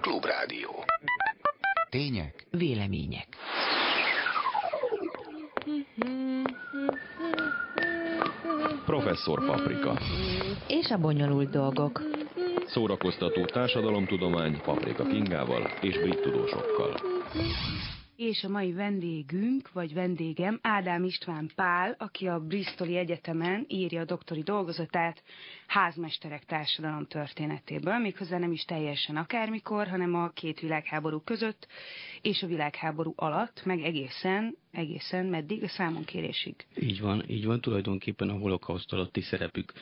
Klubrádió. Tények. Vélemények. Professzor Paprika. És a bonyolult dolgok. Szórakoztató társadalomtudomány Paprika Kingával és brit tudósokkal. És a mai vendégünk, vagy vendégem Ádám István Pál, aki a Bristoli Egyetemen írja a doktori dolgozatát házmesterek társadalom történetéből, méghozzá nem is teljesen akármikor, hanem a két világháború között és a világháború alatt, meg egészen, egészen meddig a számonkérésig. Így van, így van, tulajdonképpen a holokauszt alatti szerepük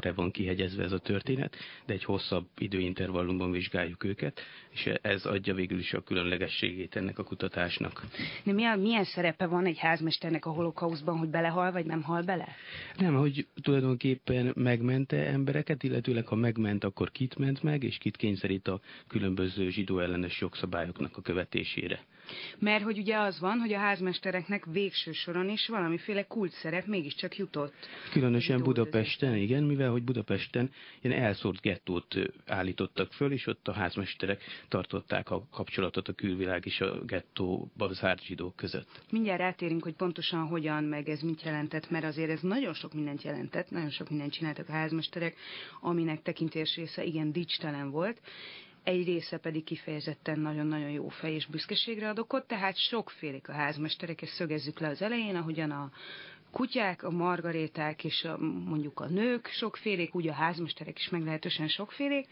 re van kihegyezve ez a történet, de egy hosszabb időintervallumban vizsgáljuk őket, és ez adja végül is a különlegességét ennek a kutatásnak. De milyen, milyen szerepe van egy házmesternek a holokauszban, hogy belehal, vagy nem hal bele? Nem, hogy tulajdonképpen megmente embereket, illetőleg ha megment, akkor kit ment meg, és kit kényszerít a különböző zsidó ellenes jogszabályoknak a követésére. Mert hogy ugye az van, hogy a házmestereknek végső soron is valamiféle kult szerep mégiscsak jutott. Különösen Budapesten, igen, mivel hogy Budapesten ilyen elszórt gettót állítottak föl, és ott a házmesterek tartották a kapcsolatot a külvilág és a gettóba zárt zsidók között. Mindjárt rátérünk, hogy pontosan hogyan, meg ez mit jelentett, mert azért ez nagyon sok mindent jelentett, nagyon sok mindent csináltak a házmesterek, aminek tekintés része igen dicstelen volt egy része pedig kifejezetten nagyon-nagyon jó fej és büszkeségre ad tehát sokfélék a házmesterek, ezt szögezzük le az elején, ahogyan a kutyák, a margaréták és a, mondjuk a nők sokfélék, úgy a házmesterek is meglehetősen sokfélék,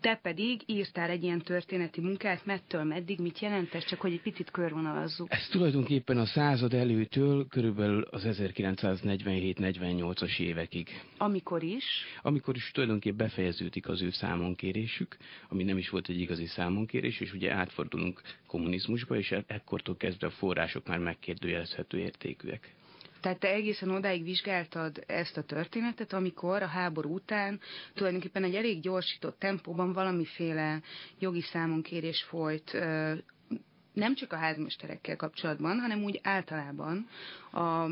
te pedig írtál egy ilyen történeti munkát, mettől meddig, mit jelent ez, csak hogy egy picit körvonalazzuk. Ez tulajdonképpen a század előtől körülbelül az 1947-48-as évekig. Amikor is? Amikor is tulajdonképpen befejeződik az ő számonkérésük, ami nem is volt egy igazi számonkérés, és ugye átfordulunk kommunizmusba, és e- ekkortól kezdve a források már megkérdőjelezhető értékűek. Tehát te egészen odáig vizsgáltad ezt a történetet, amikor a háború után tulajdonképpen egy elég gyorsított tempóban valamiféle jogi számonkérés folyt nem csak a házmesterekkel kapcsolatban, hanem úgy általában a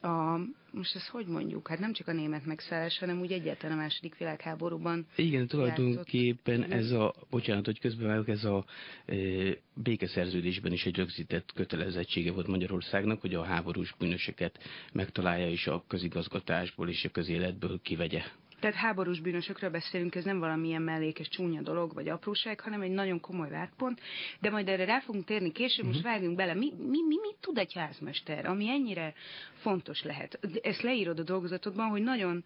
a, most ezt hogy mondjuk, hát nem csak a német megszállás, hanem úgy egyáltalán a második világháborúban. Igen, tulajdonképpen játszott. ez a, bocsánat, hogy közben ez a e, békeszerződésben is egy rögzített kötelezettsége volt Magyarországnak, hogy a háborús bűnöseket megtalálja és a közigazgatásból és a közéletből kivegye. Tehát háborús bűnösökről beszélünk, ez nem valamilyen mellékes csúnya dolog, vagy apróság, hanem egy nagyon komoly vádpont, de majd erre rá fogunk térni később, uh-huh. most mhm. vágjunk bele. Mi, mi, mi, mit tud egy házmester, ami ennyire fontos lehet? Ezt leírod a dolgozatodban, hogy nagyon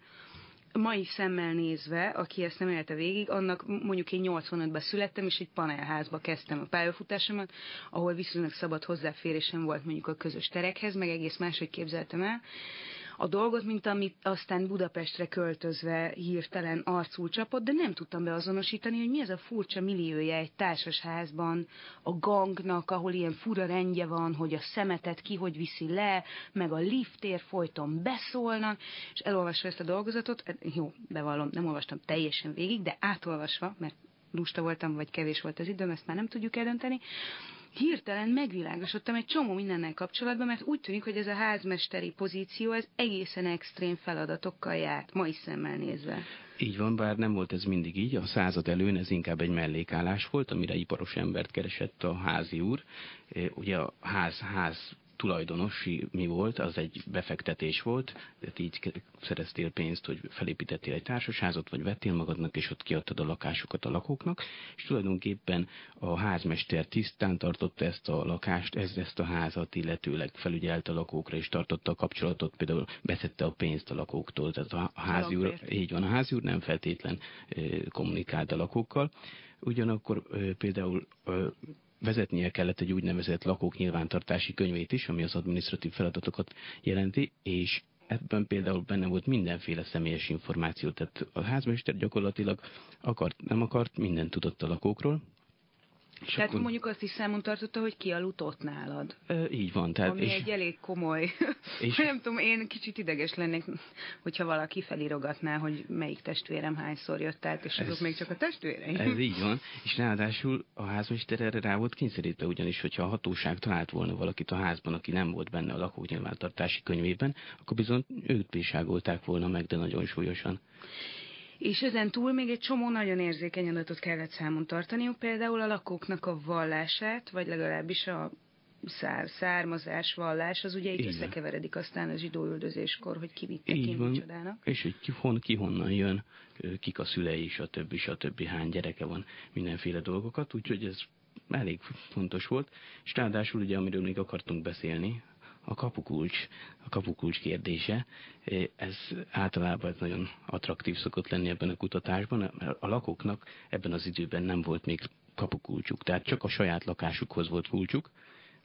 mai szemmel nézve, aki ezt nem élte végig, annak mondjuk én 85-ben születtem, és egy panelházba kezdtem a pályafutásomat, ahol viszonylag szabad hozzáférésem volt mondjuk a közös terekhez, meg egész máshogy képzeltem el a dolgot, mint amit aztán Budapestre költözve hirtelen arcul csapott, de nem tudtam beazonosítani, hogy mi ez a furcsa milliója egy társasházban, a gangnak, ahol ilyen fura rendje van, hogy a szemetet ki hogy viszi le, meg a liftér folyton beszólnak, és elolvasva ezt a dolgozatot, hát jó, bevallom, nem olvastam teljesen végig, de átolvasva, mert lusta voltam, vagy kevés volt az időm, ezt már nem tudjuk eldönteni, hirtelen megvilágosodtam egy csomó mindennel kapcsolatban, mert úgy tűnik, hogy ez a házmesteri pozíció, ez egészen extrém feladatokkal járt, mai szemmel nézve. Így van, bár nem volt ez mindig így. A század előn ez inkább egy mellékállás volt, amire iparos embert keresett a házi úr. Ugye a ház, ház tulajdonosi mi volt, az egy befektetés volt, tehát így szereztél pénzt, hogy felépítettél egy társasházat, vagy vettél magadnak, és ott kiadtad a lakásokat a lakóknak, és tulajdonképpen a házmester tisztán tartotta ezt a lakást, ez, ezt a házat, illetőleg felügyelte a lakókra, és tartotta a kapcsolatot, például beszette a pénzt a lakóktól, tehát a házi úr, így van, a házi úr nem feltétlen kommunikált a lakókkal, ugyanakkor például vezetnie kellett egy úgynevezett lakók nyilvántartási könyvét is, ami az administratív feladatokat jelenti, és ebben például benne volt mindenféle személyes információ, tehát a házmester gyakorlatilag akart, nem akart, mindent tudott a lakókról, és tehát akkor... mondjuk azt is számon tartotta, hogy ki aludt nálad. E, így van. Tehát, Ami és... egy elég komoly. És... nem tudom, én kicsit ideges lennék, hogyha valaki felirogatná, hogy melyik testvérem hányszor jött át, és ez, azok még csak a testvéreim. Ez így van. És ráadásul a házmester erre rá volt kényszerítve, ugyanis, hogyha a hatóság talált volna valakit a házban, aki nem volt benne a lakók nyilvántartási könyvében, akkor bizony őt bírságolták volna meg, de nagyon súlyosan. És ezen túl még egy csomó nagyon érzékeny adatot kellett számon tartaniuk, például a lakóknak a vallását, vagy legalábbis a szár, származás, vallás, az ugye itt van. összekeveredik aztán a zsidó üldözéskor, hogy ki ki, van. micsodának. És hogy ki, hon, ki honnan jön, kik a szülei, stb. stb. hány gyereke van, mindenféle dolgokat, úgyhogy ez elég fontos volt. És ráadásul ugye, amiről még akartunk beszélni, a kapukulcs, a kapukulcs kérdése, ez általában nagyon attraktív szokott lenni ebben a kutatásban, mert a lakóknak ebben az időben nem volt még kapukulcsuk, tehát csak a saját lakásukhoz volt kulcsuk,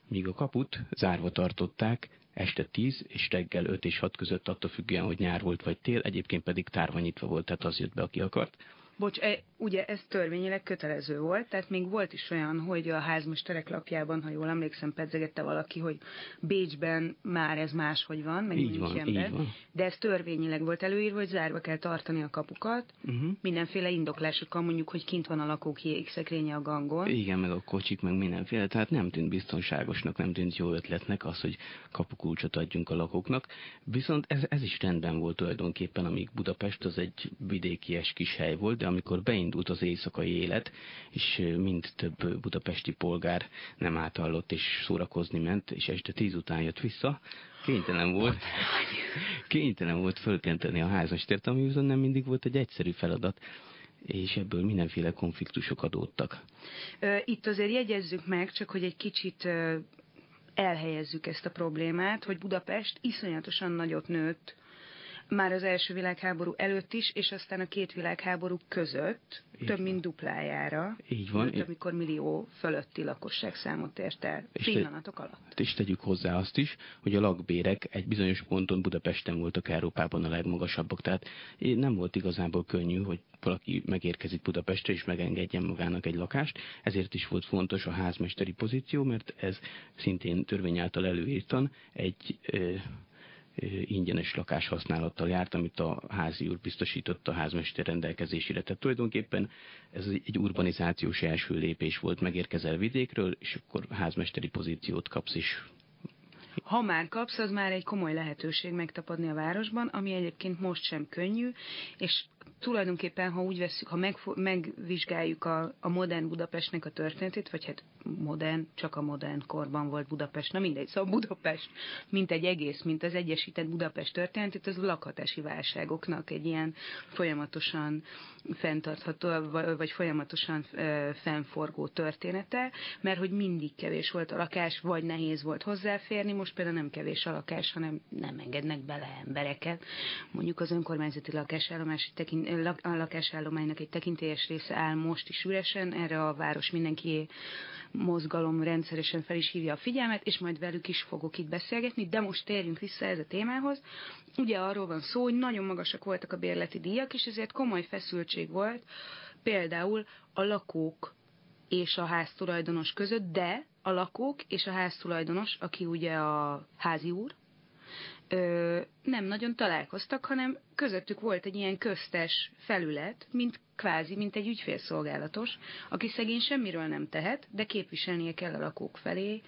míg a kaput zárva tartották este 10 és reggel 5 és 6 között, attól függően, hogy nyár volt vagy tél, egyébként pedig tárva nyitva volt, tehát az jött be, aki akart. Bocs, e, ugye ez törvényileg kötelező volt, tehát még volt is olyan, hogy a házmesterek lapjában, ha jól emlékszem, pedzegette valaki, hogy Bécsben már ez máshogy van, meg Így van, Münchenben, így van. de ez törvényileg volt előírva, hogy zárva kell tartani a kapukat, Uh-huh. mindenféle indoklásokkal mondjuk, hogy kint van a lakók jégszekrénye a gangon. Igen, meg a kocsik, meg mindenféle, tehát nem tűnt biztonságosnak, nem tűnt jó ötletnek az, hogy kapukulcsot adjunk a lakóknak. Viszont ez, ez is rendben volt tulajdonképpen, amíg Budapest az egy vidékies kis hely volt, de amikor beindult az éjszakai élet, és mind több budapesti polgár nem átallott és szórakozni ment, és este tíz után jött vissza, kénytelen volt, kénytelen volt fölkenteni a házmestert, ami viszont nem mindig volt egy egyszerű feladat, és ebből mindenféle konfliktusok adódtak. Itt azért jegyezzük meg, csak hogy egy kicsit elhelyezzük ezt a problémát, hogy Budapest iszonyatosan nagyot nőtt már az első világháború előtt is, és aztán a két világháború között Így több van. mint duplájára. Így van. Nőtt, amikor millió fölötti lakosság számot ért el És te- pillanatok alatt. És tegyük hozzá azt is, hogy a lakbérek egy bizonyos ponton Budapesten voltak Európában a legmagasabbak, tehát nem volt igazából könnyű, hogy valaki megérkezik Budapestre és megengedjen magának egy lakást, ezért is volt fontos a házmesteri pozíció, mert ez szintén törvény által előírtan egy ingyenes lakás használattal járt, amit a házi úr biztosított a házmester rendelkezésére. Tehát tulajdonképpen ez egy urbanizációs első lépés volt, megérkezel vidékről, és akkor házmesteri pozíciót kapsz is. Ha már kapsz, az már egy komoly lehetőség megtapadni a városban, ami egyébként most sem könnyű, és tulajdonképpen, ha úgy veszük, ha megvizsgáljuk a, a modern Budapestnek a történetét, vagy hát modern, csak a modern korban volt Budapest, na mindegy, szóval Budapest, mint egy egész, mint az Egyesített Budapest történetét, az lakhatási válságoknak egy ilyen folyamatosan fenntartható, vagy folyamatosan fennforgó története, mert hogy mindig kevés volt a lakás, vagy nehéz volt hozzáférni, most például nem kevés a lakás, hanem nem engednek bele embereket. Mondjuk az önkormányzati lakásállomás, a lakásállománynak egy tekintélyes része áll most is üresen, erre a város mindenki mozgalom rendszeresen fel is hívja a figyelmet, és majd velük is fogok itt beszélgetni, de most térjünk vissza ez a témához. Ugye arról van szó, hogy nagyon magasak voltak a bérleti díjak, és ezért komoly feszültség volt például a lakók és a háztulajdonos között, de a lakók és a háztulajdonos, aki ugye a házi úr, ö, nem nagyon találkoztak, hanem közöttük volt egy ilyen köztes felület, mint kvázi, mint egy ügyfélszolgálatos, aki szegény semmiről nem tehet, de képviselnie kell a lakók felé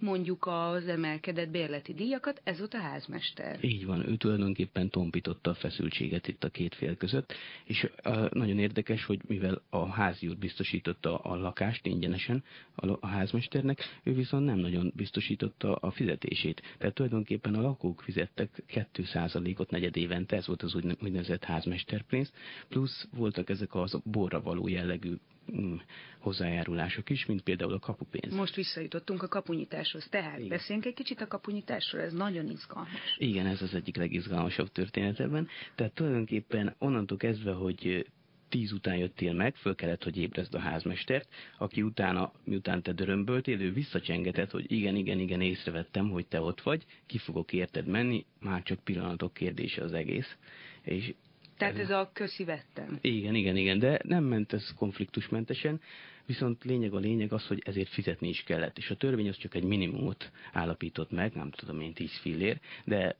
mondjuk az emelkedett bérleti díjakat, ez volt a házmester. Így van, ő tulajdonképpen tompította a feszültséget itt a két fél között, és nagyon érdekes, hogy mivel a házi úr biztosította a lakást ingyenesen a, házmesternek, ő viszont nem nagyon biztosította a fizetését. Tehát tulajdonképpen a lakók fizettek 2%-ot negyed évente, ez volt az úgyne- úgynevezett házmesterpénz, plusz voltak ezek az borra való jellegű hozzájárulások is, mint például a kapupénz. Most visszajutottunk a kapunyításhoz, tehát Igen. beszéljünk egy kicsit a kapunyításról, ez nagyon izgalmas. Igen, ez az egyik legizgalmasabb történet ebben. Tehát tulajdonképpen onnantól kezdve, hogy tíz után jöttél meg, föl kellett, hogy ébrezd a házmestert, aki utána, miután te dörömböltél, ő visszacsengetett, hogy igen, igen, igen, észrevettem, hogy te ott vagy, ki fogok érted menni, már csak pillanatok kérdése az egész. És Tehát ez a köszi vettem. igen, igen, igen, de nem ment ez konfliktusmentesen, viszont lényeg a lényeg az, hogy ezért fizetni is kellett, és a törvény az csak egy minimumot állapított meg, nem tudom én, 10 fillér, de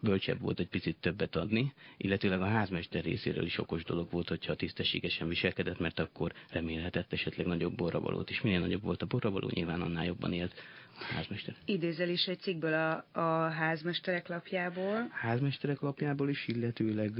bölcsebb volt egy picit többet adni, illetőleg a házmester részéről is okos dolog volt, hogyha tisztességesen viselkedett, mert akkor remélhetett esetleg nagyobb borravalót, és minél nagyobb volt a borravaló, nyilván annál jobban élt házmester. Idézel is egy cikkből a, a házmesterek lapjából. Házmesterek lapjából is, illetőleg...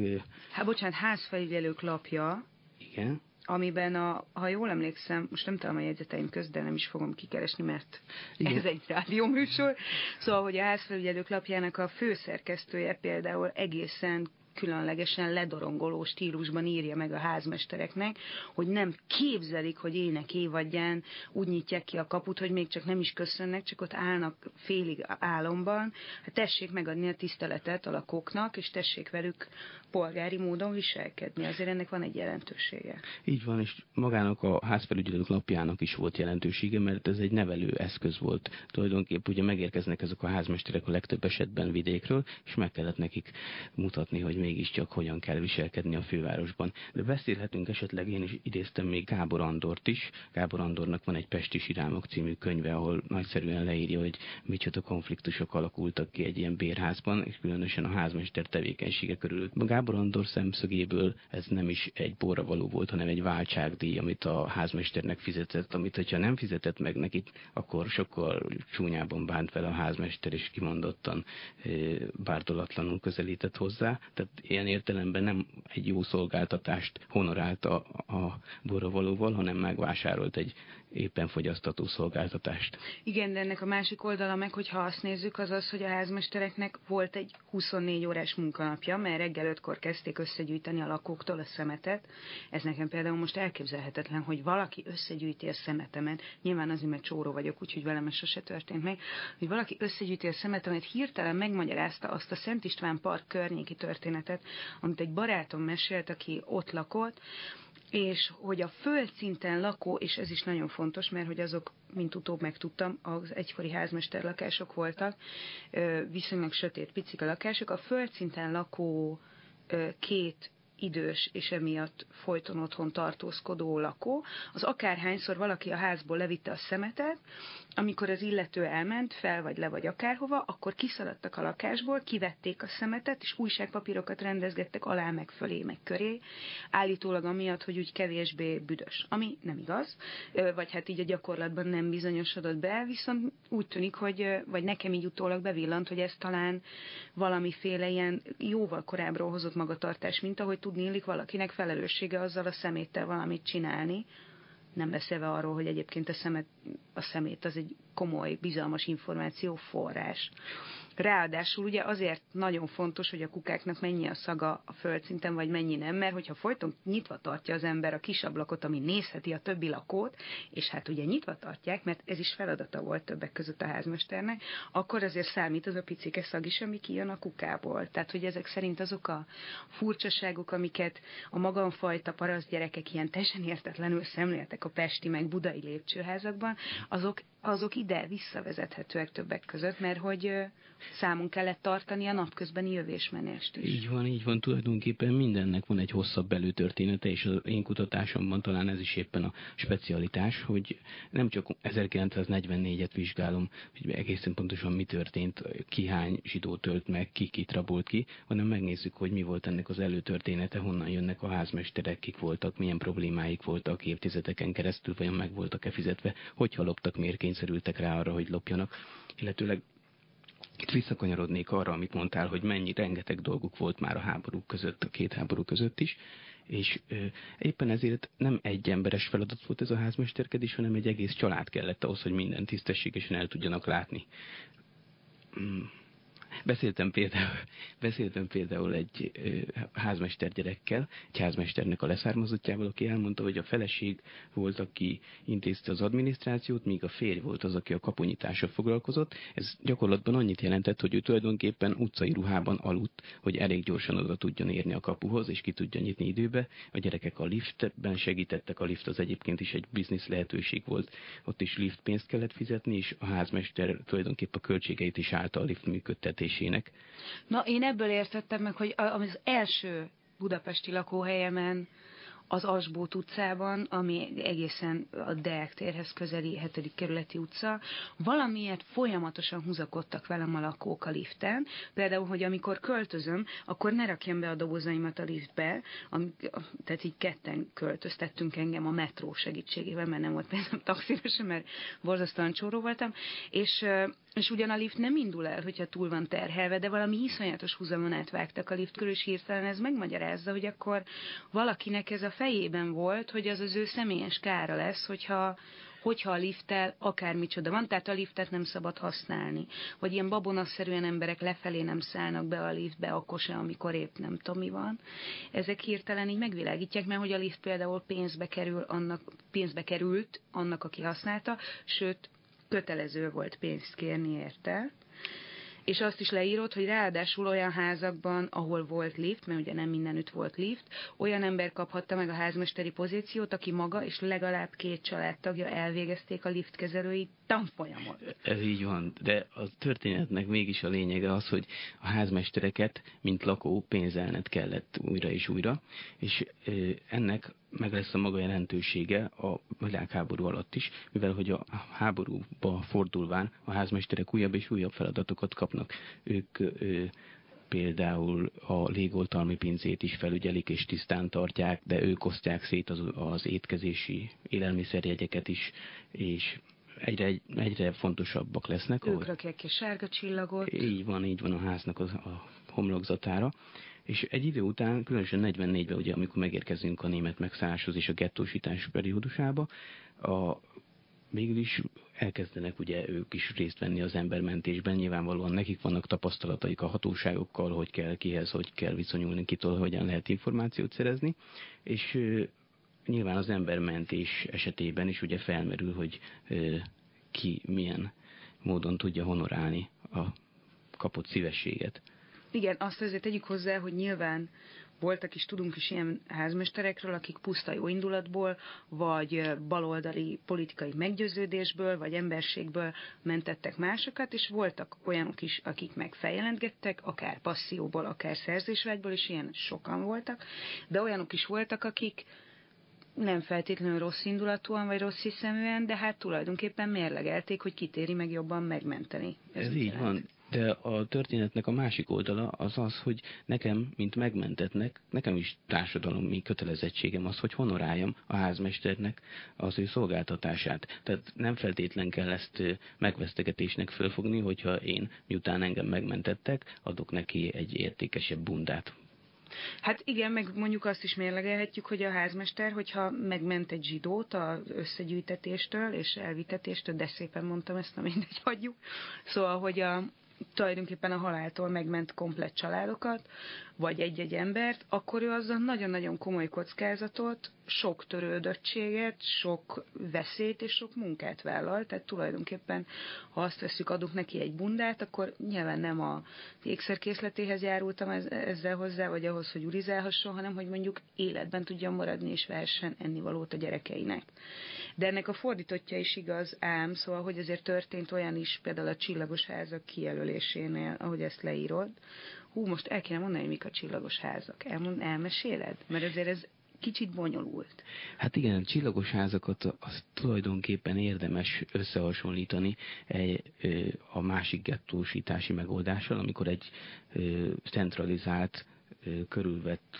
Hát bocsánat, házfelügyelők lapja. Igen amiben, a, ha jól emlékszem, most nem tudom a jegyzeteim közt, de nem is fogom kikeresni, mert Igen. ez egy rádióműsor. Szóval, hogy a házfelügyelők lapjának a főszerkesztője például egészen különlegesen ledorongoló stílusban írja meg a házmestereknek, hogy nem képzelik, hogy ének évadján úgy nyitják ki a kaput, hogy még csak nem is köszönnek, csak ott állnak félig álomban. Hát tessék megadni a tiszteletet a lakóknak, és tessék velük polgári módon viselkedni. Azért ennek van egy jelentősége. Így van, és magának a házfelügyelők lapjának is volt jelentősége, mert ez egy nevelő eszköz volt. Tulajdonképp ugye megérkeznek ezek a házmesterek a legtöbb esetben vidékről, és meg kellett nekik mutatni, hogy mégiscsak hogyan kell viselkedni a fővárosban. De beszélhetünk esetleg, én is idéztem még Gábor Andort is. Gábor Andornak van egy Pesti Sirámok című könyve, ahol nagyszerűen leírja, hogy micsoda konfliktusok alakultak ki egy ilyen bérházban, és különösen a házmester tevékenysége körül. Gábor Andor szemszögéből ez nem is egy borra való volt, hanem egy váltságdíj, amit a házmesternek fizetett, amit hogyha nem fizetett meg neki, akkor sokkal csúnyában bánt fel a házmester, és kimondottan eh, bárdolatlanul közelített hozzá. Tehát ilyen értelemben nem egy jó szolgáltatást honorált a, a hanem megvásárolt egy éppen fogyasztató szolgáltatást. Igen, de ennek a másik oldala meg, hogyha azt nézzük, az az, hogy a házmestereknek volt egy 24 órás munkanapja, mert reggel ötkor kezdték összegyűjteni a lakóktól a szemetet. Ez nekem például most elképzelhetetlen, hogy valaki összegyűjti a szemetemet, nyilván azért, mert csóró vagyok, úgyhogy velem ez sose történt meg, hogy valaki összegyűjti a szemetemet, hirtelen megmagyarázta azt a Szent István Park környéki történetet, amit egy barátom mesélt, aki ott lakott, és hogy a földszinten lakó, és ez is nagyon fontos, mert hogy azok, mint utóbb megtudtam, az egykori házmester lakások voltak, viszonylag sötét, picik a lakások, a földszinten lakó két idős és emiatt folyton otthon tartózkodó lakó, az akárhányszor valaki a házból levitte a szemetet, amikor az illető elment fel vagy le vagy akárhova, akkor kiszaladtak a lakásból, kivették a szemetet, és újságpapírokat rendezgettek alá, meg fölé, meg köré, állítólag amiatt, hogy úgy kevésbé büdös. Ami nem igaz, vagy hát így a gyakorlatban nem bizonyosodott be, viszont úgy tűnik, hogy, vagy nekem így utólag bevillant, hogy ez talán valamiféle ilyen jóval korábbról hozott magatartás, mint ahogy tudni illik valakinek felelőssége azzal a szeméttel valamit csinálni, nem beszélve arról, hogy egyébként a, szemet, a szemét az egy komoly, bizalmas információ forrás. Ráadásul ugye azért nagyon fontos, hogy a kukáknak mennyi a szaga a földszinten, vagy mennyi nem, mert hogyha folyton nyitva tartja az ember a kis ablakot, ami nézheti a többi lakót, és hát ugye nyitva tartják, mert ez is feladata volt többek között a házmesternek, akkor azért számít az a picike szag is, ami kijön a kukából. Tehát, hogy ezek szerint azok a furcsaságok, amiket a magamfajta paraszt gyerekek ilyen teljesen értetlenül szemléltek a pesti meg budai lépcsőházakban, azok, azok ide visszavezethetőek többek között, mert hogy számunk kellett tartani a napközbeni jövésmenést is. Így van, így van. Tulajdonképpen mindennek van egy hosszabb előtörténete, és az én kutatásomban talán ez is éppen a specialitás, hogy nem csak 1944-et vizsgálom, hogy egészen pontosan mi történt, ki hány zsidó tölt meg, ki kit rabolt ki, hanem megnézzük, hogy mi volt ennek az előtörténete, honnan jönnek a házmesterek, kik voltak, milyen problémáik voltak évtizedeken keresztül, vajon meg voltak-e fizetve, hogyha loptak, miért kényszerültek rá arra, hogy lopjanak, illetőleg itt visszakanyarodnék arra, amit mondtál, hogy mennyi rengeteg dolguk volt már a háborúk között, a két háború között is, és éppen ezért nem egy emberes feladat volt ez a házmesterkedés, hanem egy egész család kellett ahhoz, hogy minden tisztességesen el tudjanak látni. Beszéltem például, beszéltem például egy házmester gyerekkel, egy házmesternek a leszármazottjával, aki elmondta, hogy a feleség volt, aki intézte az adminisztrációt, míg a férj volt az, aki a kaponyítással foglalkozott. Ez gyakorlatban annyit jelentett, hogy ő tulajdonképpen utcai ruhában aludt, hogy elég gyorsan oda tudjon érni a kapuhoz, és ki tudja nyitni időbe. A gyerekek a liftben segítettek, a lift az egyébként is egy biznisz lehetőség volt. Ott is lift pénzt kellett fizetni, és a házmester tulajdonképpen a költségeit is állta a lift működtetés működésének. Na, én ebből értettem meg, hogy az első budapesti lakóhelyemen az Asbót utcában, ami egészen a Deák térhez közeli 7. kerületi utca, valamiért folyamatosan húzakodtak velem a lakók a liften. Például, hogy amikor költözöm, akkor ne rakjam be a dobozaimat a liftbe, ami, tehát így ketten költöztettünk engem a metró segítségével, mert nem volt pénzem taxira mert borzasztóan csóró voltam, és és ugyan a lift nem indul el, hogyha túl van terhelve, de valami iszonyatos húzamon átvágtak a lift körül, és hirtelen ez megmagyarázza, hogy akkor valakinek ez a fejében volt, hogy az az ő személyes kára lesz, hogyha, hogyha a lifttel akármicsoda van, tehát a liftet nem szabad használni. Vagy ilyen babonasszerűen emberek lefelé nem szállnak be a liftbe, akkor se, amikor épp nem tudom mi van. Ezek hirtelen így megvilágítják, mert hogy a lift például pénzbe, kerül annak, pénzbe került annak, aki használta, sőt, kötelező volt pénzt kérni érte, és azt is leírod, hogy ráadásul olyan házakban, ahol volt lift, mert ugye nem mindenütt volt lift, olyan ember kaphatta meg a házmesteri pozíciót, aki maga és legalább két családtagja elvégezték a liftkezelői tanfolyamot. Ez így van, de a történetnek mégis a lényege az, hogy a házmestereket, mint lakó pénzelnet kellett újra és újra, és ennek meg lesz a maga jelentősége a világháború alatt is, mivel hogy a háborúba fordulván a házmesterek újabb és újabb feladatokat kapnak. Ők ö, például a légoltalmi pincét is felügyelik és tisztán tartják, de ők osztják szét az, az étkezési élelmiszerjegyeket is, és egyre, egyre fontosabbak lesznek. Ők rakják ki sárga csillagot. Így van, így van a háznak a, a homlokzatára. És egy idő után, különösen 44-ben, ugye, amikor megérkezünk a német megszálláshoz és a gettósítás periódusába, a, végül is elkezdenek ugye ők is részt venni az embermentésben, nyilvánvalóan nekik vannak tapasztalataik a hatóságokkal, hogy kell kihez, hogy kell viszonyulni, kitől, hogyan lehet információt szerezni, és nyilván az embermentés esetében is ugye felmerül, hogy ki milyen módon tudja honorálni a kapott szívességet. Igen, azt azért tegyük hozzá, hogy nyilván voltak is, tudunk is ilyen házmesterekről, akik puszta jó indulatból, vagy baloldali politikai meggyőződésből, vagy emberségből mentettek másokat, és voltak olyanok is, akik meg feljelentgettek, akár passzióból, akár szerzésvágyból, és ilyen sokan voltak, de olyanok is voltak, akik nem feltétlenül rossz indulatúan vagy rossz hiszeműen, de hát tulajdonképpen mérlegelték, hogy kitéri meg jobban megmenteni. Ez, Ez így jelent. van. De a történetnek a másik oldala az az, hogy nekem, mint megmentetnek, nekem is társadalomi kötelezettségem az, hogy honoráljam a házmesternek az ő szolgáltatását. Tehát nem feltétlen kell ezt megvesztegetésnek fölfogni, hogyha én, miután engem megmentettek, adok neki egy értékesebb bundát. Hát igen, meg mondjuk azt is mérlegelhetjük, hogy a házmester, hogyha megment egy zsidót az összegyűjtetéstől és elvitetéstől, de szépen mondtam ezt, na mindegy, hagyjuk. Szóval, hogy a, tulajdonképpen a haláltól megment komplet családokat, vagy egy-egy embert, akkor ő azzal nagyon-nagyon komoly kockázatot, sok törődöttséget, sok veszélyt és sok munkát vállal. Tehát tulajdonképpen, ha azt veszük, adunk neki egy bundát, akkor nyilván nem a ékszerkészletéhez járultam ezzel hozzá, vagy ahhoz, hogy urizálhasson, hanem hogy mondjuk életben tudjon maradni és vehessen ennivalót a gyerekeinek. De ennek a fordítottja is igaz ám, szóval, hogy azért történt olyan is, például a csillagos házak kijelölésénél, ahogy ezt leírod, hú, most el kéne mondani, hogy mik a csillagos házak. Elmond, elmeséled? Mert azért ez kicsit bonyolult. Hát igen, a csillagos házakat az tulajdonképpen érdemes összehasonlítani egy, a másik gettósítási megoldással, amikor egy centralizált, körülvett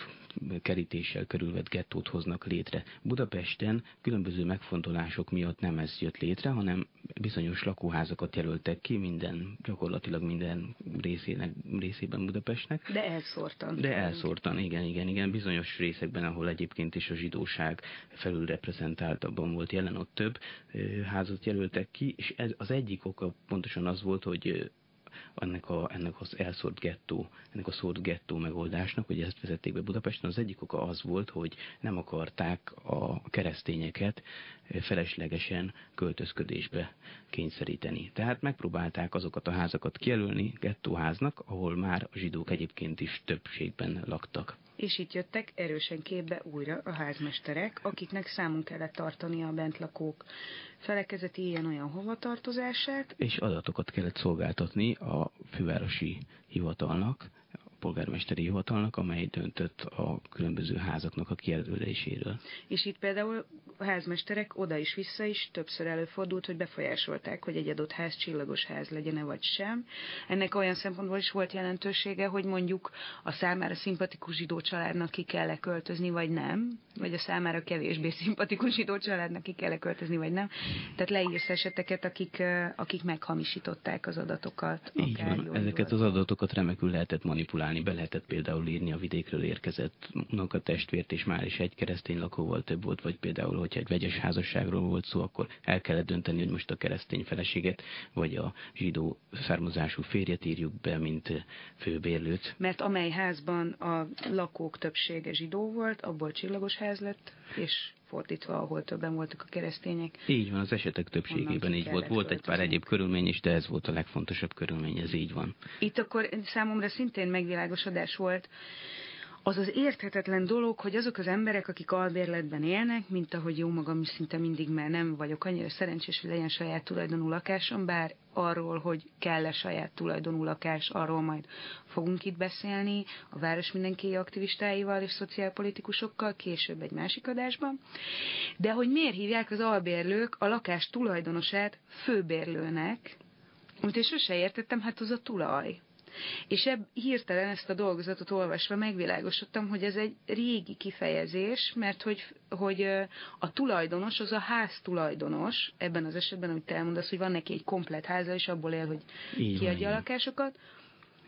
kerítéssel körülvett gettót hoznak létre. Budapesten különböző megfontolások miatt nem ez jött létre, hanem bizonyos lakóházakat jelöltek ki minden, gyakorlatilag minden részének, részében Budapestnek. De elszórtan. De elszórtan, igen, igen, igen. Bizonyos részekben, ahol egyébként is a zsidóság felülreprezentáltabban volt jelen, ott több házat jelöltek ki, és ez az egyik oka pontosan az volt, hogy ennek, a, ennek az elszórt gettó, ennek a szórt gettó megoldásnak, hogy ezt vezették be Budapesten. Az egyik oka az volt, hogy nem akarták a keresztényeket feleslegesen költözködésbe kényszeríteni. Tehát megpróbálták azokat a házakat kijelölni gettóháznak, ahol már a zsidók egyébként is többségben laktak. És itt jöttek erősen képbe újra a házmesterek, akiknek számunk kellett tartani a bentlakók felekezeti ilyen-olyan hovatartozását. És adatokat kellett szolgáltatni a fővárosi hivatalnak, polgármesteri hivatalnak, amely döntött a különböző házaknak a kijelöléséről. És itt például a házmesterek oda is vissza is többször előfordult, hogy befolyásolták, hogy egy adott ház csillagos ház legyen vagy sem. Ennek olyan szempontból is volt jelentősége, hogy mondjuk a számára szimpatikus zsidó családnak ki kell -e költözni, vagy nem, vagy a számára kevésbé szimpatikus zsidó családnak ki kell -e költözni, vagy nem. Tehát leírsz eseteket, akik, akik meghamisították az adatokat. Így van, ezeket az adatokat remekül lehetett manipulálni, be lehetett például írni a vidékről érkezett testvért, és már is egy keresztény lakóval több volt, vagy például, hogyha egy vegyes házasságról volt szó, akkor el kellett dönteni, hogy most a keresztény feleséget, vagy a zsidó származású férjet írjuk be, mint főbérlőt. Mert amely házban a lakók többsége zsidó volt, abból csillagos ház lett, és fordítva, ahol többen voltak a keresztények. Így van, az esetek többségében így volt. Volt egy pár egyéb körülmény is, de ez volt a legfontosabb körülmény, ez így van. Itt akkor számomra szintén megvilágosodás volt, az az érthetetlen dolog, hogy azok az emberek, akik albérletben élnek, mint ahogy jó magam is szinte mindig, mert nem vagyok annyira szerencsés, hogy legyen saját tulajdonú lakásom, bár arról, hogy kell-e saját tulajdonú lakás, arról majd fogunk itt beszélni a város mindenki aktivistáival és szociálpolitikusokkal, később egy másik adásban. De hogy miért hívják az albérlők a lakás tulajdonosát főbérlőnek, amit én sose értettem, hát az a tulaj. És ebb, hirtelen ezt a dolgozatot olvasva megvilágosodtam, hogy ez egy régi kifejezés, mert hogy, hogy a tulajdonos az a ház tulajdonos, ebben az esetben, amit te elmondasz, hogy van neki egy komplet háza, és abból él, hogy Így kiadja van, a lakásokat,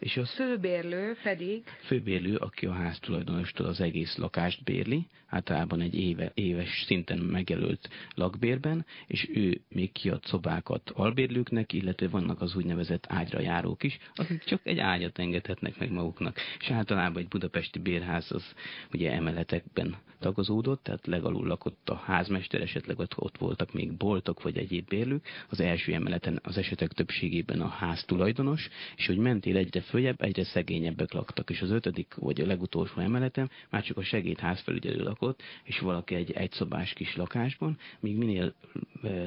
és a főbérlő pedig? Főbérlő, aki a háztulajdonostól az egész lakást bérli, általában egy éve, éves szinten megjelölt lakbérben, és ő még kiad szobákat albérlőknek, illetve vannak az úgynevezett ágyra járók is, akik csak egy ágyat engedhetnek meg maguknak. És általában egy budapesti bérház az ugye emeletekben tagozódott, tehát legalul lakott a házmester, esetleg ott, voltak még boltok vagy egyéb bérlők. Az első emeleten az esetek többségében a ház tulajdonos, és hogy mentél egyre följebb, egyre szegényebbek laktak, és az ötödik vagy a legutolsó emeleten már csak a segédházfelügyelő lakott, és valaki egy egyszobás kis lakásban, míg minél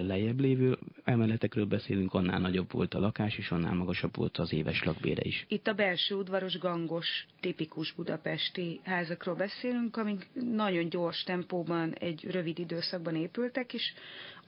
lejjebb lévő emeletekről beszélünk, annál nagyobb volt a lakás, és annál magasabb volt az éves lakbére is. Itt a belső udvaros, gangos, tipikus budapesti házakról beszélünk, amik nagyon gyors tempóban egy rövid időszakban épültek, és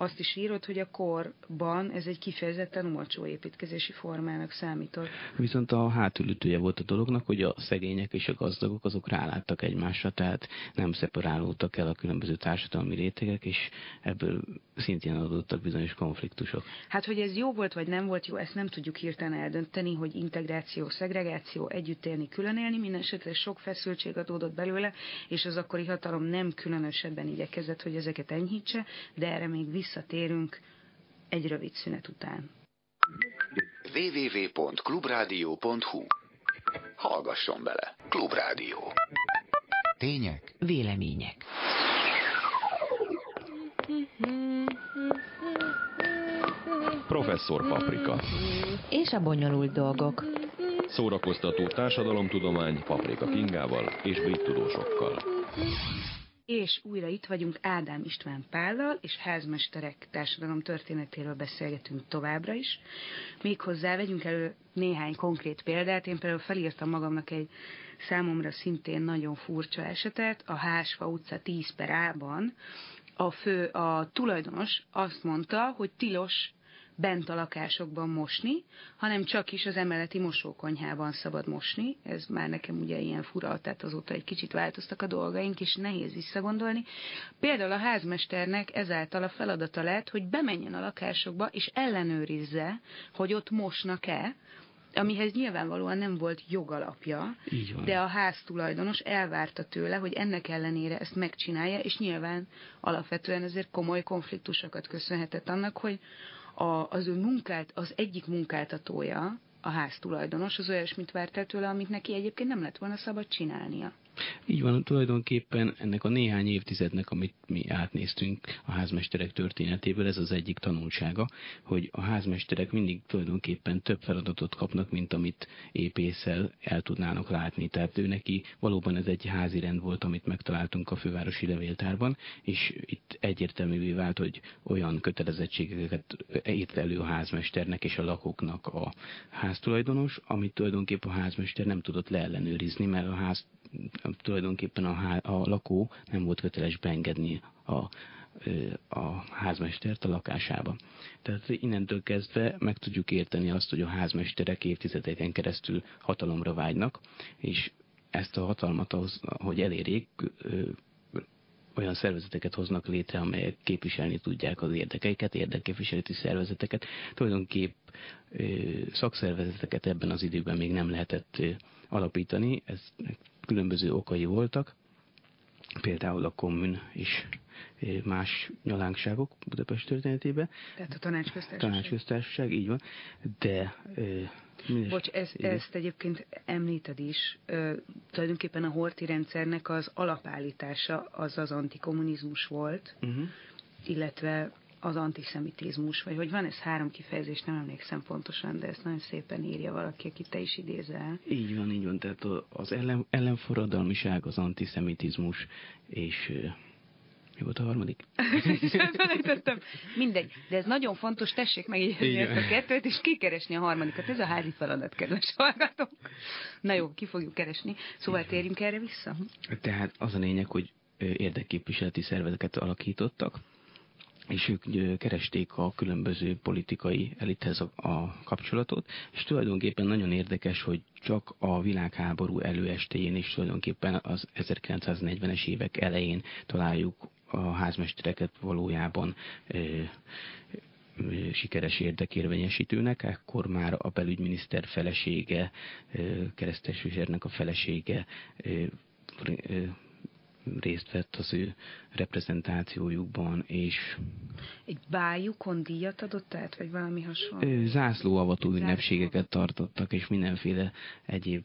azt is írott, hogy a korban ez egy kifejezetten olcsó építkezési formának számított. Viszont a hátulütője volt a dolognak, hogy a szegények és a gazdagok azok ráláttak egymásra, tehát nem szeparálódtak el a különböző társadalmi rétegek, és ebből szintén adottak bizonyos konfliktusok. Hát, hogy ez jó volt vagy nem volt jó, ezt nem tudjuk hirtelen eldönteni, hogy integráció, szegregáció, együtt élni, külön élni, minden esetre sok feszültség adódott belőle, és az akkori hatalom nem különösebben igyekezett, hogy ezeket enyhítse, de erre még vissza visszatérünk egy rövid szünet után. www.clubradio.hu Hallgasson bele! Klubrádió. Tények. Vélemények. Professzor Paprika. És a bonyolult dolgok. Szórakoztató társadalomtudomány Paprika Kingával és brit tudósokkal és újra itt vagyunk Ádám István Pállal, és házmesterek társadalom történetéről beszélgetünk továbbra is. Méghozzá vegyünk elő néhány konkrét példát. Én például felírtam magamnak egy számomra szintén nagyon furcsa esetet. A Hásfa utca 10 per a, fő, a tulajdonos azt mondta, hogy tilos bent a lakásokban mosni, hanem csak is az emeleti mosókonyhában szabad mosni. Ez már nekem ugye ilyen fura, tehát azóta egy kicsit változtak a dolgaink, és nehéz visszagondolni. Például a házmesternek ezáltal a feladata lett, hogy bemenjen a lakásokba, és ellenőrizze, hogy ott mosnak-e, amihez nyilvánvalóan nem volt jogalapja, de a háztulajdonos elvárta tőle, hogy ennek ellenére ezt megcsinálja, és nyilván alapvetően ezért komoly konfliktusokat köszönhetett annak, hogy a, az ő munkált, az egyik munkáltatója, a háztulajdonos, az olyasmit várt el tőle, amit neki egyébként nem lett volna szabad csinálnia. Így van, tulajdonképpen ennek a néhány évtizednek, amit mi átnéztünk a házmesterek történetéből, ez az egyik tanulsága, hogy a házmesterek mindig tulajdonképpen több feladatot kapnak, mint amit épészel el tudnának látni. Tehát ő neki valóban ez egy házi rend volt, amit megtaláltunk a fővárosi levéltárban, és itt egyértelművé vált, hogy olyan kötelezettségeket írt elő a házmesternek és a lakóknak a háztulajdonos, amit tulajdonképpen a házmester nem tudott leellenőrizni, mert a ház tulajdonképpen a, a lakó nem volt köteles beengedni a, a házmestert a lakásába. Tehát innentől kezdve meg tudjuk érteni azt, hogy a házmesterek évtizedeken keresztül hatalomra vágynak, és ezt a hatalmat ahhoz, hogy elérjék, olyan szervezeteket hoznak létre, amelyek képviselni tudják az érdekeiket, érdekképviseleti szervezeteket. Tulajdonképp szakszervezeteket ebben az időben még nem lehetett alapítani, ez különböző okai voltak, például a kommun is más nyalánkságok Budapest történetében. Tehát a tanácsköztársaság. Tanácsköztársaság, így van. De... Mindes, Bocs, ezt, ezt egyébként említed is. Ö, tulajdonképpen a horti rendszernek az alapállítása az az antikommunizmus volt, uh-huh. illetve az antiszemitizmus, vagy hogy van ez három kifejezés, nem emlékszem pontosan, de ezt nagyon szépen írja valaki, aki te is idézel. Így van, így van, tehát az ellen, ellenforradalmiság, az antiszemitizmus, és mi volt a harmadik? Mindegy, de ez nagyon fontos, tessék megjegyezni ezt a kettőt, és kikeresni a harmadikat. Ez a házi feladat, kedves hallgatók. Na jó, ki fogjuk keresni. Szóval térjünk erre vissza. Tehát az a lényeg, hogy érdekképviseleti szervezeteket alakítottak, és ők keresték a különböző politikai elithez a, a kapcsolatot, és tulajdonképpen nagyon érdekes, hogy csak a világháború előestéjén és tulajdonképpen az 1940-es évek elején találjuk a házmestereket valójában ö, sikeres érdekérvényesítőnek, ekkor már a belügyminiszter felesége, keresztes a felesége részt vett az ő reprezentációjukban, és... Egy bájukon díjat adott át, vagy valami hasonló? Zászlóavató ünnepségeket tartottak, és mindenféle egyéb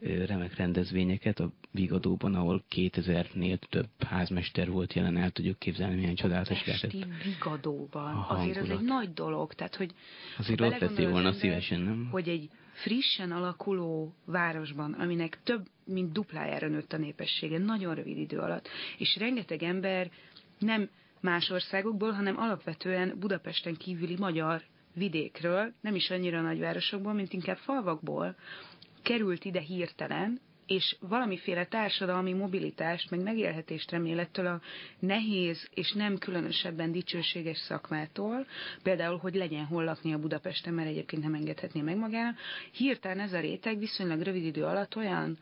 remek rendezvényeket a Vigadóban, ahol 2000-nél több házmester volt jelen, el tudjuk képzelni, milyen csodálatos lehetett. Vigadóban, azért ez egy nagy dolog, tehát hogy... Azért ott lettél volna szívesen, nem? Hogy egy frissen alakuló városban, aminek több mint duplájára nőtt a népessége, nagyon rövid idő alatt, és rengeteg ember nem más országokból, hanem alapvetően Budapesten kívüli magyar vidékről, nem is annyira nagyvárosokból, mint inkább falvakból, került ide hirtelen, és valamiféle társadalmi mobilitást, meg megélhetést remélettől a nehéz és nem különösebben dicsőséges szakmától, például, hogy legyen hol lakni a Budapesten, mert egyébként nem engedhetné meg magának, hirtelen ez a réteg viszonylag rövid idő alatt olyan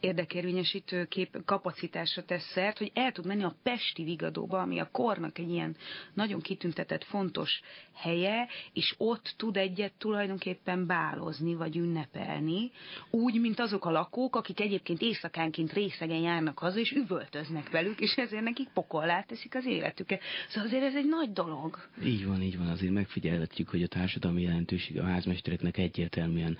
érdekérvényesítő kép, kapacitásra tesz szert, hogy el tud menni a Pesti Vigadóba, ami a kornak egy ilyen nagyon kitüntetett fontos helye, és ott tud egyet tulajdonképpen bálozni, vagy ünnepelni, úgy, mint azok a lakók, akik egyébként éjszakánként részegen járnak haza, és üvöltöznek velük, és ezért nekik pokollá teszik az életüket. Szóval azért ez egy nagy dolog. Így van, így van, azért megfigyelhetjük, hogy a társadalmi jelentőség a házmestereknek egyértelműen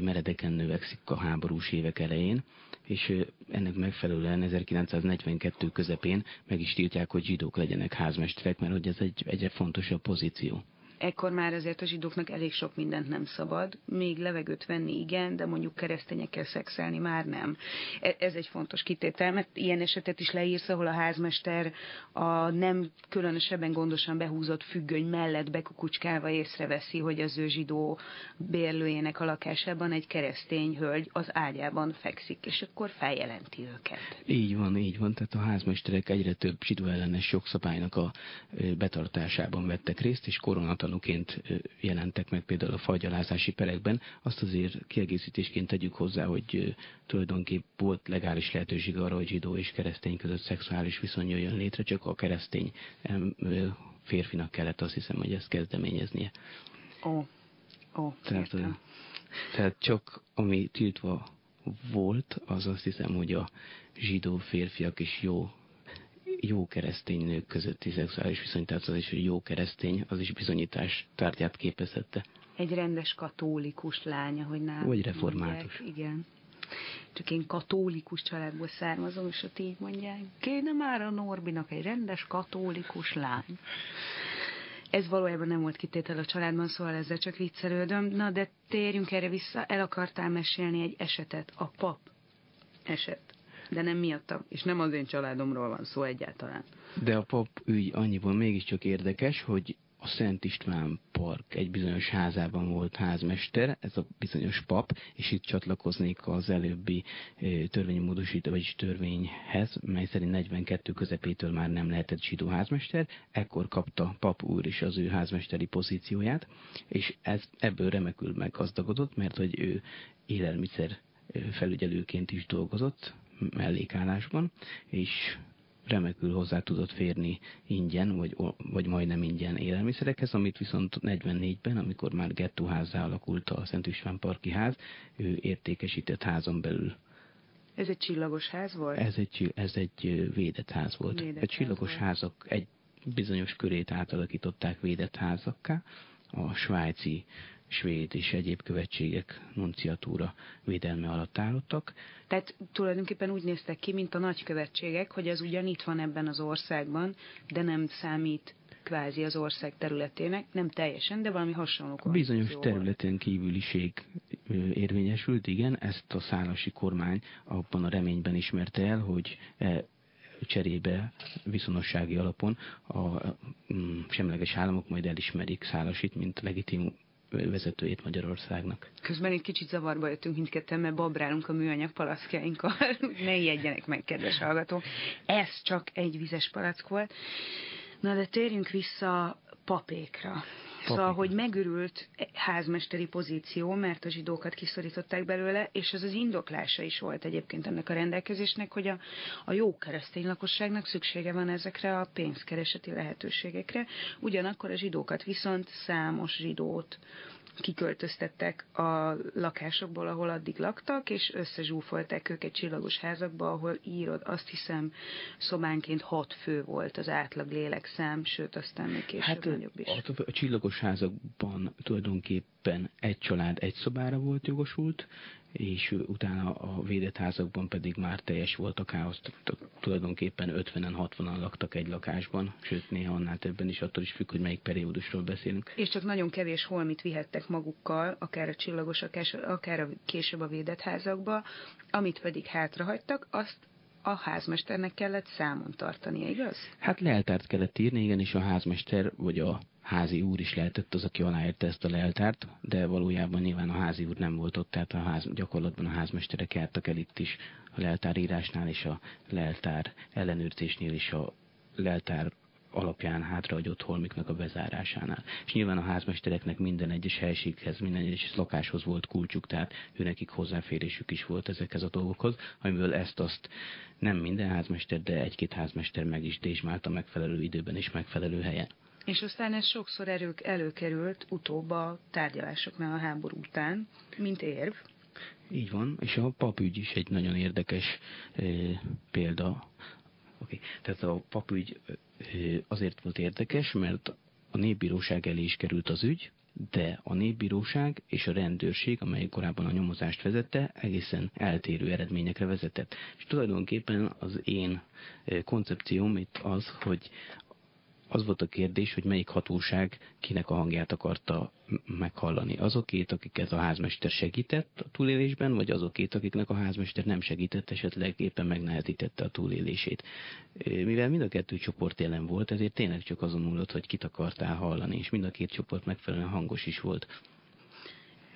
meredeken növekszik a háborús évek elején, és ennek megfelelően 1942 közepén meg is tiltják, hogy zsidók legyenek házmesterek, mert hogy ez egy egyre fontosabb pozíció ekkor már azért a zsidóknak elég sok mindent nem szabad, még levegőt venni igen, de mondjuk keresztényekkel szexelni már nem. E, ez egy fontos kitétel, mert ilyen esetet is leírsz, ahol a házmester a nem különösebben gondosan behúzott függöny mellett bekukucskálva észreveszi, hogy az ő zsidó bérlőjének a lakásában egy keresztény hölgy az ágyában fekszik, és akkor feljelenti őket. Így van, így van, tehát a házmesterek egyre több zsidó ellenes jogszabálynak a betartásában vettek részt, és koronata tanúként jelentek meg például a fagyalázási perekben, azt azért kiegészítésként tegyük hozzá, hogy tulajdonképp volt legális lehetőség arra, hogy zsidó és keresztény között szexuális viszony jöjjön létre, csak a keresztény férfinak kellett azt hiszem, hogy ezt kezdeményeznie. Ó, oh, tehát, tehát csak ami tiltva volt, az azt hiszem, hogy a zsidó férfiak és jó jó keresztény nők közötti szexuális viszony, tehát az is, hogy jó keresztény, az is bizonyítás tárgyát képezhette. Egy rendes katolikus lánya, hogy nálam. Vagy református. Mondják, igen. csak én katólikus családból származom, és ott így mondják, kéne már a Norbinak egy rendes katólikus lány. Ez valójában nem volt kitétel a családban, szóval ezzel csak viccelődöm. Na, de térjünk erre vissza, el akartál mesélni egy esetet, a pap eset. De nem miattam, és nem az én családomról van szó egyáltalán. De a pap ügy annyiból mégiscsak érdekes, hogy a Szent István Park egy bizonyos házában volt házmester, ez a bizonyos pap, és itt csatlakoznék az előbbi törvényi módosító, vagyis törvényhez, mely szerint 42 közepétől már nem lehetett zsidó házmester, ekkor kapta pap úr is az ő házmesteri pozícióját, és ez ebből remekül meggazdagodott, mert hogy ő élelmiszer felügyelőként is dolgozott mellékállásban, és remekül hozzá tudott férni ingyen, vagy, vagy majdnem ingyen élelmiszerekhez, amit viszont 44-ben, amikor már gettóházzá alakult a Szent István Parki ház, ő értékesített házon belül. Ez egy csillagos ház volt? Ez egy, ez egy védett ház volt. Védett a csillagos ház házak egy bizonyos körét átalakították védett házakká. A svájci svéd és egyéb követségek nunciatúra védelme alatt állottak. Tehát tulajdonképpen úgy néztek ki, mint a nagykövetségek, hogy ez ugyan itt van ebben az országban, de nem számít kvázi az ország területének, nem teljesen, de valami hasonló Bizonyos területen kívüliség érvényesült, igen, ezt a szálasi kormány abban a reményben ismerte el, hogy e, cserébe viszonossági alapon a mm, semleges államok majd elismerik Szálasit, mint legitim vezetőjét Magyarországnak. Közben egy kicsit zavarba jöttünk mindketten, mert babrálunk a műanyag palaszkjainkkal. ne ijedjenek meg, kedves hallgatók. Ez csak egy vizes palack volt. Na de térjünk vissza papékra. Szóval, hogy megürült házmesteri pozíció, mert a zsidókat kiszorították belőle, és ez az indoklása is volt egyébként ennek a rendelkezésnek, hogy a, a jó keresztény lakosságnak szüksége van ezekre a pénzkereseti lehetőségekre. Ugyanakkor a zsidókat viszont számos zsidót kiköltöztettek a lakásokból, ahol addig laktak, és összezsúfolták őket csillagos házakba, ahol írod, azt hiszem, szobánként hat fő volt az átlag lélekszám, sőt, aztán még később hát, nagyobb is. A, a csillagos házakban tulajdonképpen egy család egy szobára volt jogosult, és utána a védett házakban pedig már teljes volt a káosz, tulajdonképpen 50-en, 60-an laktak egy lakásban, sőt néha annál többen is, attól is függ, hogy melyik periódusról beszélünk. És csak nagyon kevés holmit vihettek magukkal, akár a csillagos, akár a később a védett házakba, amit pedig hátrahagytak, azt a házmesternek kellett számon tartania, igaz? Hát leltárt kellett írni, igen, és a házmester, vagy a házi úr is lehetett az, aki aláírta ezt a leltárt, de valójában nyilván a házi úr nem volt ott, tehát a ház, gyakorlatban a házmesterek jártak el itt is a leltárírásnál és a leltár ellenőrzésnél is a leltár alapján hátrahagyott holmiknak a bezárásánál. És nyilván a házmestereknek minden egyes helységhez, minden egyes lakáshoz volt kulcsuk, tehát őnekik hozzáférésük is volt ezekhez a dolgokhoz, amiből ezt azt nem minden házmester, de egy-két házmester meg is dézsmálta megfelelő időben és megfelelő helyen. És aztán ez sokszor erők előkerült utóbb a tárgyalásoknál a háború után, mint érv. Így van, és a papügy is egy nagyon érdekes e, példa. Okay. Tehát a papügy e, azért volt érdekes, mert a népbíróság elé is került az ügy, de a népbíróság és a rendőrség, amely korábban a nyomozást vezette, egészen eltérő eredményekre vezetett. És tulajdonképpen az én koncepcióm itt az, hogy az volt a kérdés, hogy melyik hatóság kinek a hangját akarta meghallani. Azokét, akiket a házmester segített a túlélésben, vagy azokét, akiknek a házmester nem segített, esetleg éppen megnehezítette a túlélését. Mivel mind a kettő csoport jelen volt, ezért tényleg csak azon múlott, hogy kit akartál hallani, és mind a két csoport megfelelően hangos is volt.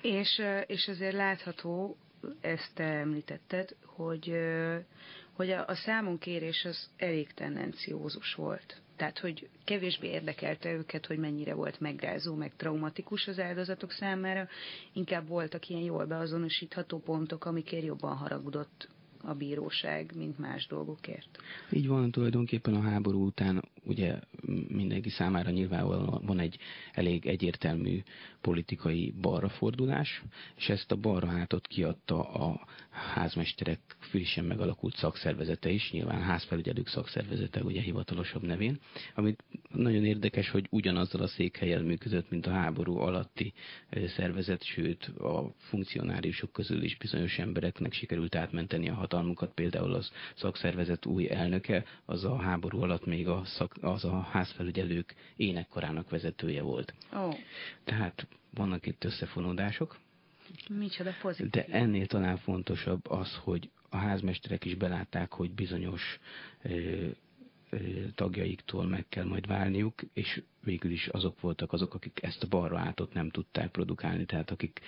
És, és azért látható, ezt te említetted, hogy, hogy a, a számonkérés az elég tendenciózus volt. Tehát, hogy kevésbé érdekelte őket, hogy mennyire volt megrázó, meg traumatikus az áldozatok számára, inkább voltak ilyen jól beazonosítható pontok, amikért jobban haragudott a bíróság, mint más dolgokért. Így van, tulajdonképpen a háború után ugye mindenki számára nyilvánvalóan van egy elég egyértelmű politikai balrafordulás, és ezt a balra hátot kiadta a házmesterek frissen megalakult szakszervezete is, nyilván házfelügyelők szakszervezete, ugye hivatalosabb nevén, amit nagyon érdekes, hogy ugyanazzal a székhelyel működött, mint a háború alatti szervezet, sőt a funkcionáriusok közül is bizonyos embereknek sikerült átmenteni a hatalmukat, például az szakszervezet új elnöke, az a háború alatt még a szak, az a házfelügyelők énekkorának vezetője volt. Oh. Tehát vannak itt összefonódások. Micsoda pozitív. De ennél talán fontosabb az, hogy a házmesterek is belátták, hogy bizonyos tagjaiktól meg kell majd válniuk, és végül is azok voltak azok, akik ezt a balra átot nem tudták produkálni, tehát akik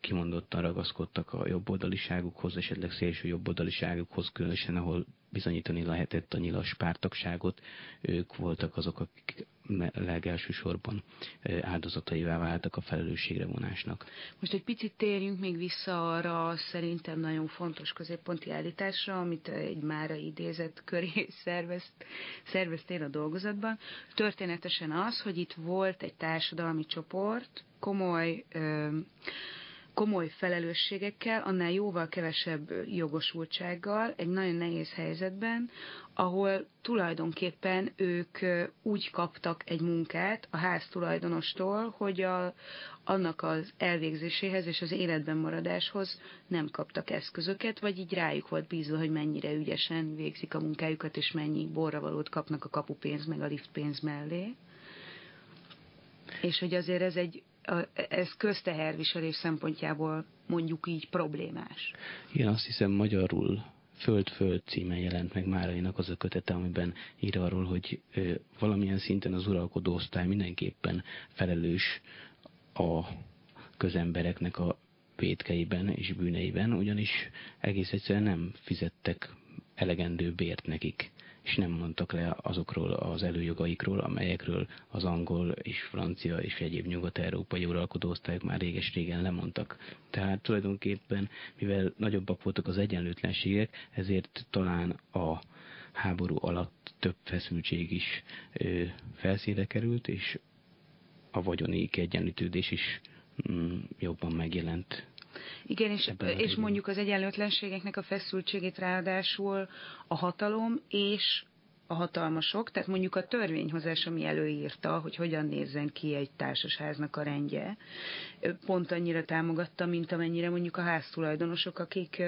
kimondottan ragaszkodtak a jobboldaliságukhoz, esetleg szélső jobboldaliságukhoz, különösen ahol bizonyítani lehetett a nyilas pártagságot, ők voltak azok, akik legelső sorban áldozataivá váltak a felelősségre vonásnak. Most egy picit térjünk még vissza arra szerintem nagyon fontos középponti állításra, amit egy mára idézett köré szervezt, szerveztél a dolgozatban. Történetesen az, hogy itt volt egy társadalmi csoport, komoly ö, komoly felelősségekkel, annál jóval kevesebb jogosultsággal, egy nagyon nehéz helyzetben, ahol tulajdonképpen ők úgy kaptak egy munkát a ház tulajdonostól, hogy a, annak az elvégzéséhez és az életben maradáshoz nem kaptak eszközöket, vagy így rájuk volt bízva, hogy mennyire ügyesen végzik a munkájukat, és mennyi borravalót kapnak a kapupénz meg a liftpénz mellé. És hogy azért ez egy ez közteherviselés szempontjából mondjuk így problémás. Igen, azt hiszem magyarul Föld-Föld címen jelent meg Márainak az a kötete, amiben ír arról, hogy valamilyen szinten az uralkodó osztály mindenképpen felelős a közembereknek a vétkeiben és bűneiben, ugyanis egész egyszerűen nem fizettek elegendő bért nekik és nem mondtak le azokról az előjogaikról, amelyekről az angol és francia és egyéb nyugat-európai uralkodó osztályok már réges-régen lemondtak. Tehát tulajdonképpen, mivel nagyobbak voltak az egyenlőtlenségek, ezért talán a háború alatt több feszültség is ö, felszínre került, és a vagyoni kiegyenlítődés is mm, jobban megjelent igen, és, és mondjuk az egyenlőtlenségeknek a feszültségét ráadásul a hatalom és a hatalmasok, tehát mondjuk a törvényhozás, ami előírta, hogy hogyan nézzen ki egy társasháznak a rendje, pont annyira támogatta, mint amennyire mondjuk a háztulajdonosok, akik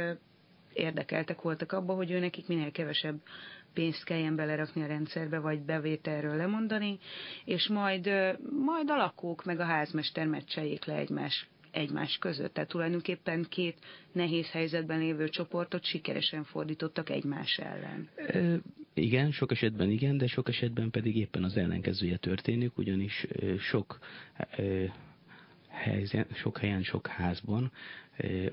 érdekeltek voltak abba, hogy ő nekik minél kevesebb pénzt kelljen belerakni a rendszerbe, vagy bevételről lemondani, és majd, majd a lakók meg a házmester meccseljék le egymás egymás között. Tehát tulajdonképpen két nehéz helyzetben lévő csoportot sikeresen fordítottak egymás ellen. E, igen, sok esetben igen, de sok esetben pedig éppen az ellenkezője történik, ugyanis sok helyzen, sok helyen, sok házban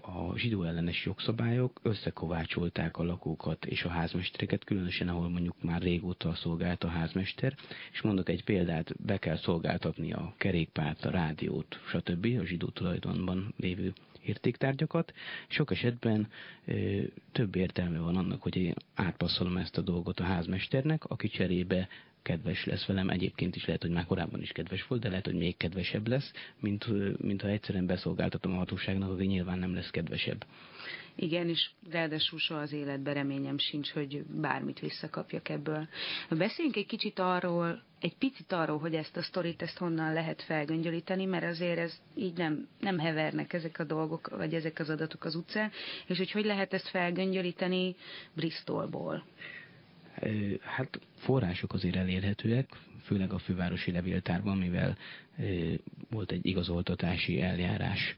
a zsidó ellenes jogszabályok összekovácsolták a lakókat és a házmestereket, különösen ahol mondjuk már régóta szolgált a házmester, és mondok egy példát, be kell szolgáltatni a kerékpárt, a rádiót, stb. a zsidó tulajdonban lévő értéktárgyakat. Sok esetben ö, több értelme van annak, hogy én átpasszolom ezt a dolgot a házmesternek, aki cserébe kedves lesz velem, egyébként is lehet, hogy már korábban is kedves volt, de lehet, hogy még kedvesebb lesz, mint, mint ha egyszerűen beszolgáltatom a hatóságnak, akkor nyilván nem lesz kedvesebb. Igen, és ráadásul soha az életben reményem sincs, hogy bármit visszakapjak ebből. Beszéljünk egy kicsit arról, egy picit arról, hogy ezt a sztorit, ezt honnan lehet felgöngyölíteni, mert azért ez így nem, nem hevernek ezek a dolgok, vagy ezek az adatok az utcán, és hogy hogy lehet ezt felgöngyölíteni Bristolból. Hát források azért elérhetőek, főleg a fővárosi levéltárban, mivel volt egy igazoltatási eljárás,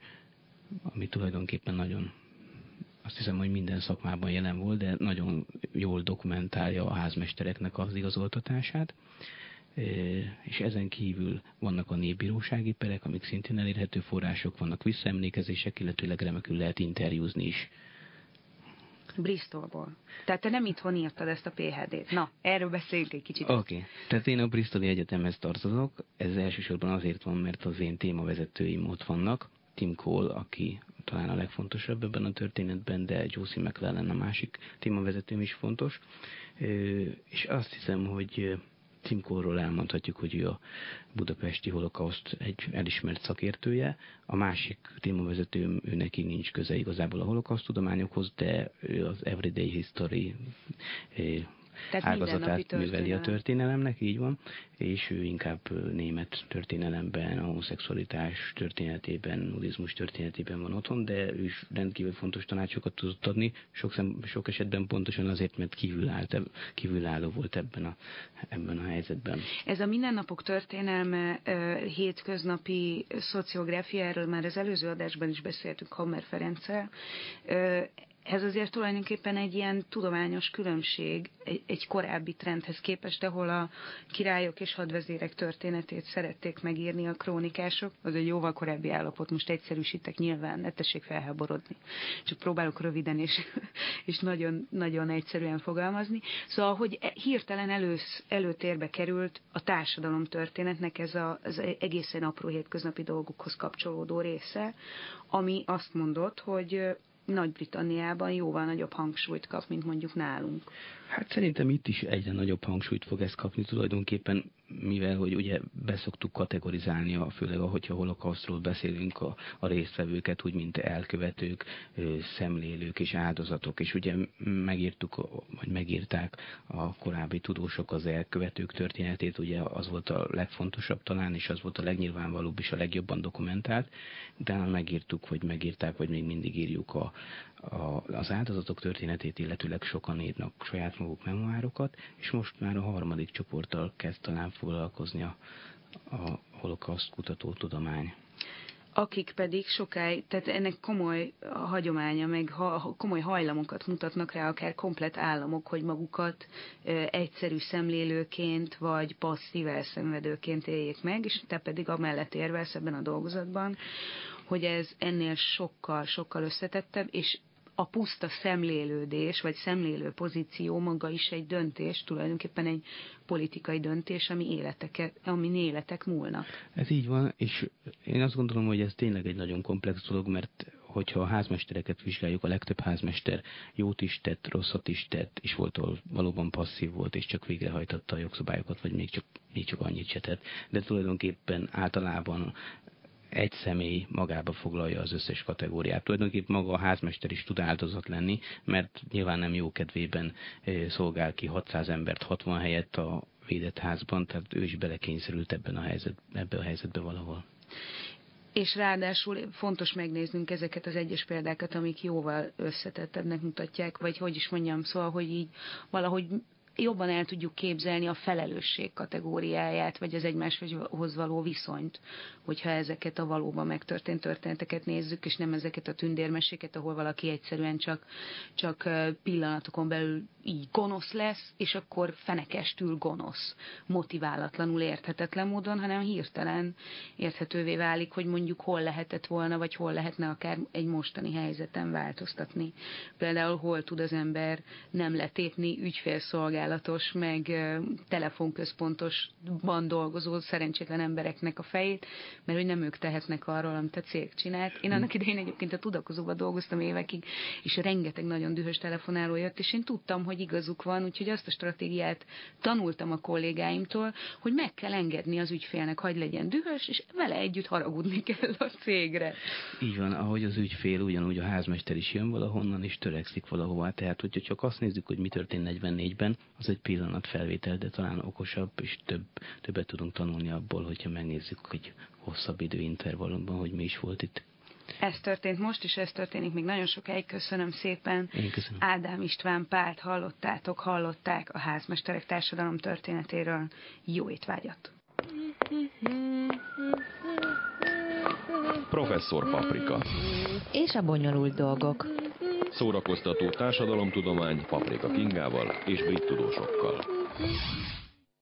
ami tulajdonképpen nagyon azt hiszem, hogy minden szakmában jelen volt, de nagyon jól dokumentálja a házmestereknek az igazoltatását. És ezen kívül vannak a népbírósági perek, amik szintén elérhető források, vannak visszaemlékezések, illetőleg remekül lehet interjúzni is Bristolból. Tehát te nem itthon írtad ezt a PHD-t. Na, erről beszéljünk egy kicsit. Oké. Okay. Tehát én a Bristoli Egyetemhez tartozok. Ez elsősorban azért van, mert az én témavezetőim ott vannak. Tim Cole, aki talán a legfontosabb ebben a történetben, de Josie McLellan a másik témavezetőm is fontos. És azt hiszem, hogy Címkorról elmondhatjuk, hogy ő a budapesti holokauszt egy elismert szakértője. A másik témavezető, ő neki nincs köze igazából a holokauszt tudományokhoz, de ő az Everyday History tehát ágazatát műveli a történelemnek, így van, és ő inkább német történelemben, a homoszexualitás történetében, nudizmus történetében van otthon, de ő is rendkívül fontos tanácsokat tudott adni, sok, szem, sok esetben pontosan azért, mert kívülállt, kívülálló volt ebben a, ebben a helyzetben. Ez a mindennapok történelme, hétköznapi szociográfia, erről már az előző adásban is beszéltünk Hammer Ferenccel, ez azért tulajdonképpen egy ilyen tudományos különbség egy, egy korábbi trendhez képest, ahol a királyok és hadvezérek történetét szerették megírni a krónikások. Az egy jóval korábbi állapot, most egyszerűsítek nyilván, ne tessék felháborodni. Csak próbálok röviden és, és nagyon, nagyon egyszerűen fogalmazni. Szóval, hogy e, hirtelen elősz, előtérbe került a társadalom történetnek ez a, az egészen apró hétköznapi dolgokhoz kapcsolódó része, ami azt mondott, hogy nagy-Britanniában jóval nagyobb hangsúlyt kap, mint mondjuk nálunk. Hát szerintem itt is egyre nagyobb hangsúlyt fog ez kapni tulajdonképpen, mivel hogy ugye beszoktuk kategorizálni, a, főleg ahogyha holokausztról beszélünk a, a résztvevőket, úgy mint elkövetők, szemlélők és áldozatok, és ugye megírtuk, vagy megírták a korábbi tudósok az elkövetők történetét, ugye az volt a legfontosabb talán, és az volt a legnyilvánvalóbb és a legjobban dokumentált, utána megírtuk, vagy megírták, vagy még mindig írjuk a, a, az áldozatok történetét, illetőleg sokan írnak saját maguk memoárokat, és most már a harmadik csoporttal kezd talán foglalkozni a, a holokauszt kutató tudomány. Akik pedig sokáig, tehát ennek komoly hagyománya, meg ha, komoly hajlamokat mutatnak rá, akár komplet államok, hogy magukat e, egyszerű szemlélőként, vagy passzív elszenvedőként éljék meg, és te pedig amellett érvelsz ebben a dolgozatban, hogy ez ennél sokkal, sokkal összetettebb, és a puszta szemlélődés, vagy szemlélő pozíció maga is egy döntés, tulajdonképpen egy politikai döntés, ami, életeket, ami életek múlnak. Ez így van, és én azt gondolom, hogy ez tényleg egy nagyon komplex dolog, mert hogyha a házmestereket vizsgáljuk, a legtöbb házmester jót is tett, rosszat is tett, és volt, ahol valóban passzív volt, és csak végrehajtotta a jogszabályokat, vagy még csak, még csak annyit se tett. De tulajdonképpen általában egy személy magába foglalja az összes kategóriát. Tulajdonképpen maga a házmester is tud áldozat lenni, mert nyilván nem jó kedvében szolgál ki 600 embert 60 helyett a védett házban, tehát ő is belekényszerült ebben a helyzet, ebbe a helyzetbe valahol. És ráadásul fontos megnéznünk ezeket az egyes példákat, amik jóval összetettebbnek mutatják, vagy hogy is mondjam, szóval, hogy így valahogy jobban el tudjuk képzelni a felelősség kategóriáját, vagy az egymáshoz való viszonyt, hogyha ezeket a valóban megtörtént történeteket nézzük, és nem ezeket a tündérmeséket, ahol valaki egyszerűen csak, csak pillanatokon belül így gonosz lesz, és akkor fenekestül gonosz, motiválatlanul érthetetlen módon, hanem hirtelen érthetővé válik, hogy mondjuk hol lehetett volna, vagy hol lehetne akár egy mostani helyzeten változtatni. Például hol tud az ember nem letépni ügyfélszolgálat szolgálatos, meg telefonközpontosban dolgozó szerencsétlen embereknek a fejét, mert hogy nem ők tehetnek arról, amit a cég csinált. Én annak idején egyébként a tudakozóban dolgoztam évekig, és rengeteg nagyon dühös telefonáló jött, és én tudtam, hogy igazuk van, úgyhogy azt a stratégiát tanultam a kollégáimtól, hogy meg kell engedni az ügyfélnek, hogy legyen dühös, és vele együtt haragudni kell a cégre. Így van, ahogy az ügyfél, ugyanúgy a házmester is jön valahonnan, és törekszik valahova. Tehát, hogyha csak azt nézzük, hogy mi történt 44-ben, az egy pillanat felvétel, de talán okosabb, és több, többet tudunk tanulni abból, hogyha megnézzük, hogy hosszabb időintervallumban, hogy mi is volt itt. Ez történt most, és ez történik még nagyon sokáig. Köszönöm szépen. Én köszönöm. Ádám István Pált hallottátok, hallották a házmesterek társadalom történetéről. Jó étvágyat! Professzor Paprika. És a bonyolult dolgok. Szórakoztató társadalomtudomány Paprika Kingával és brit tudósokkal.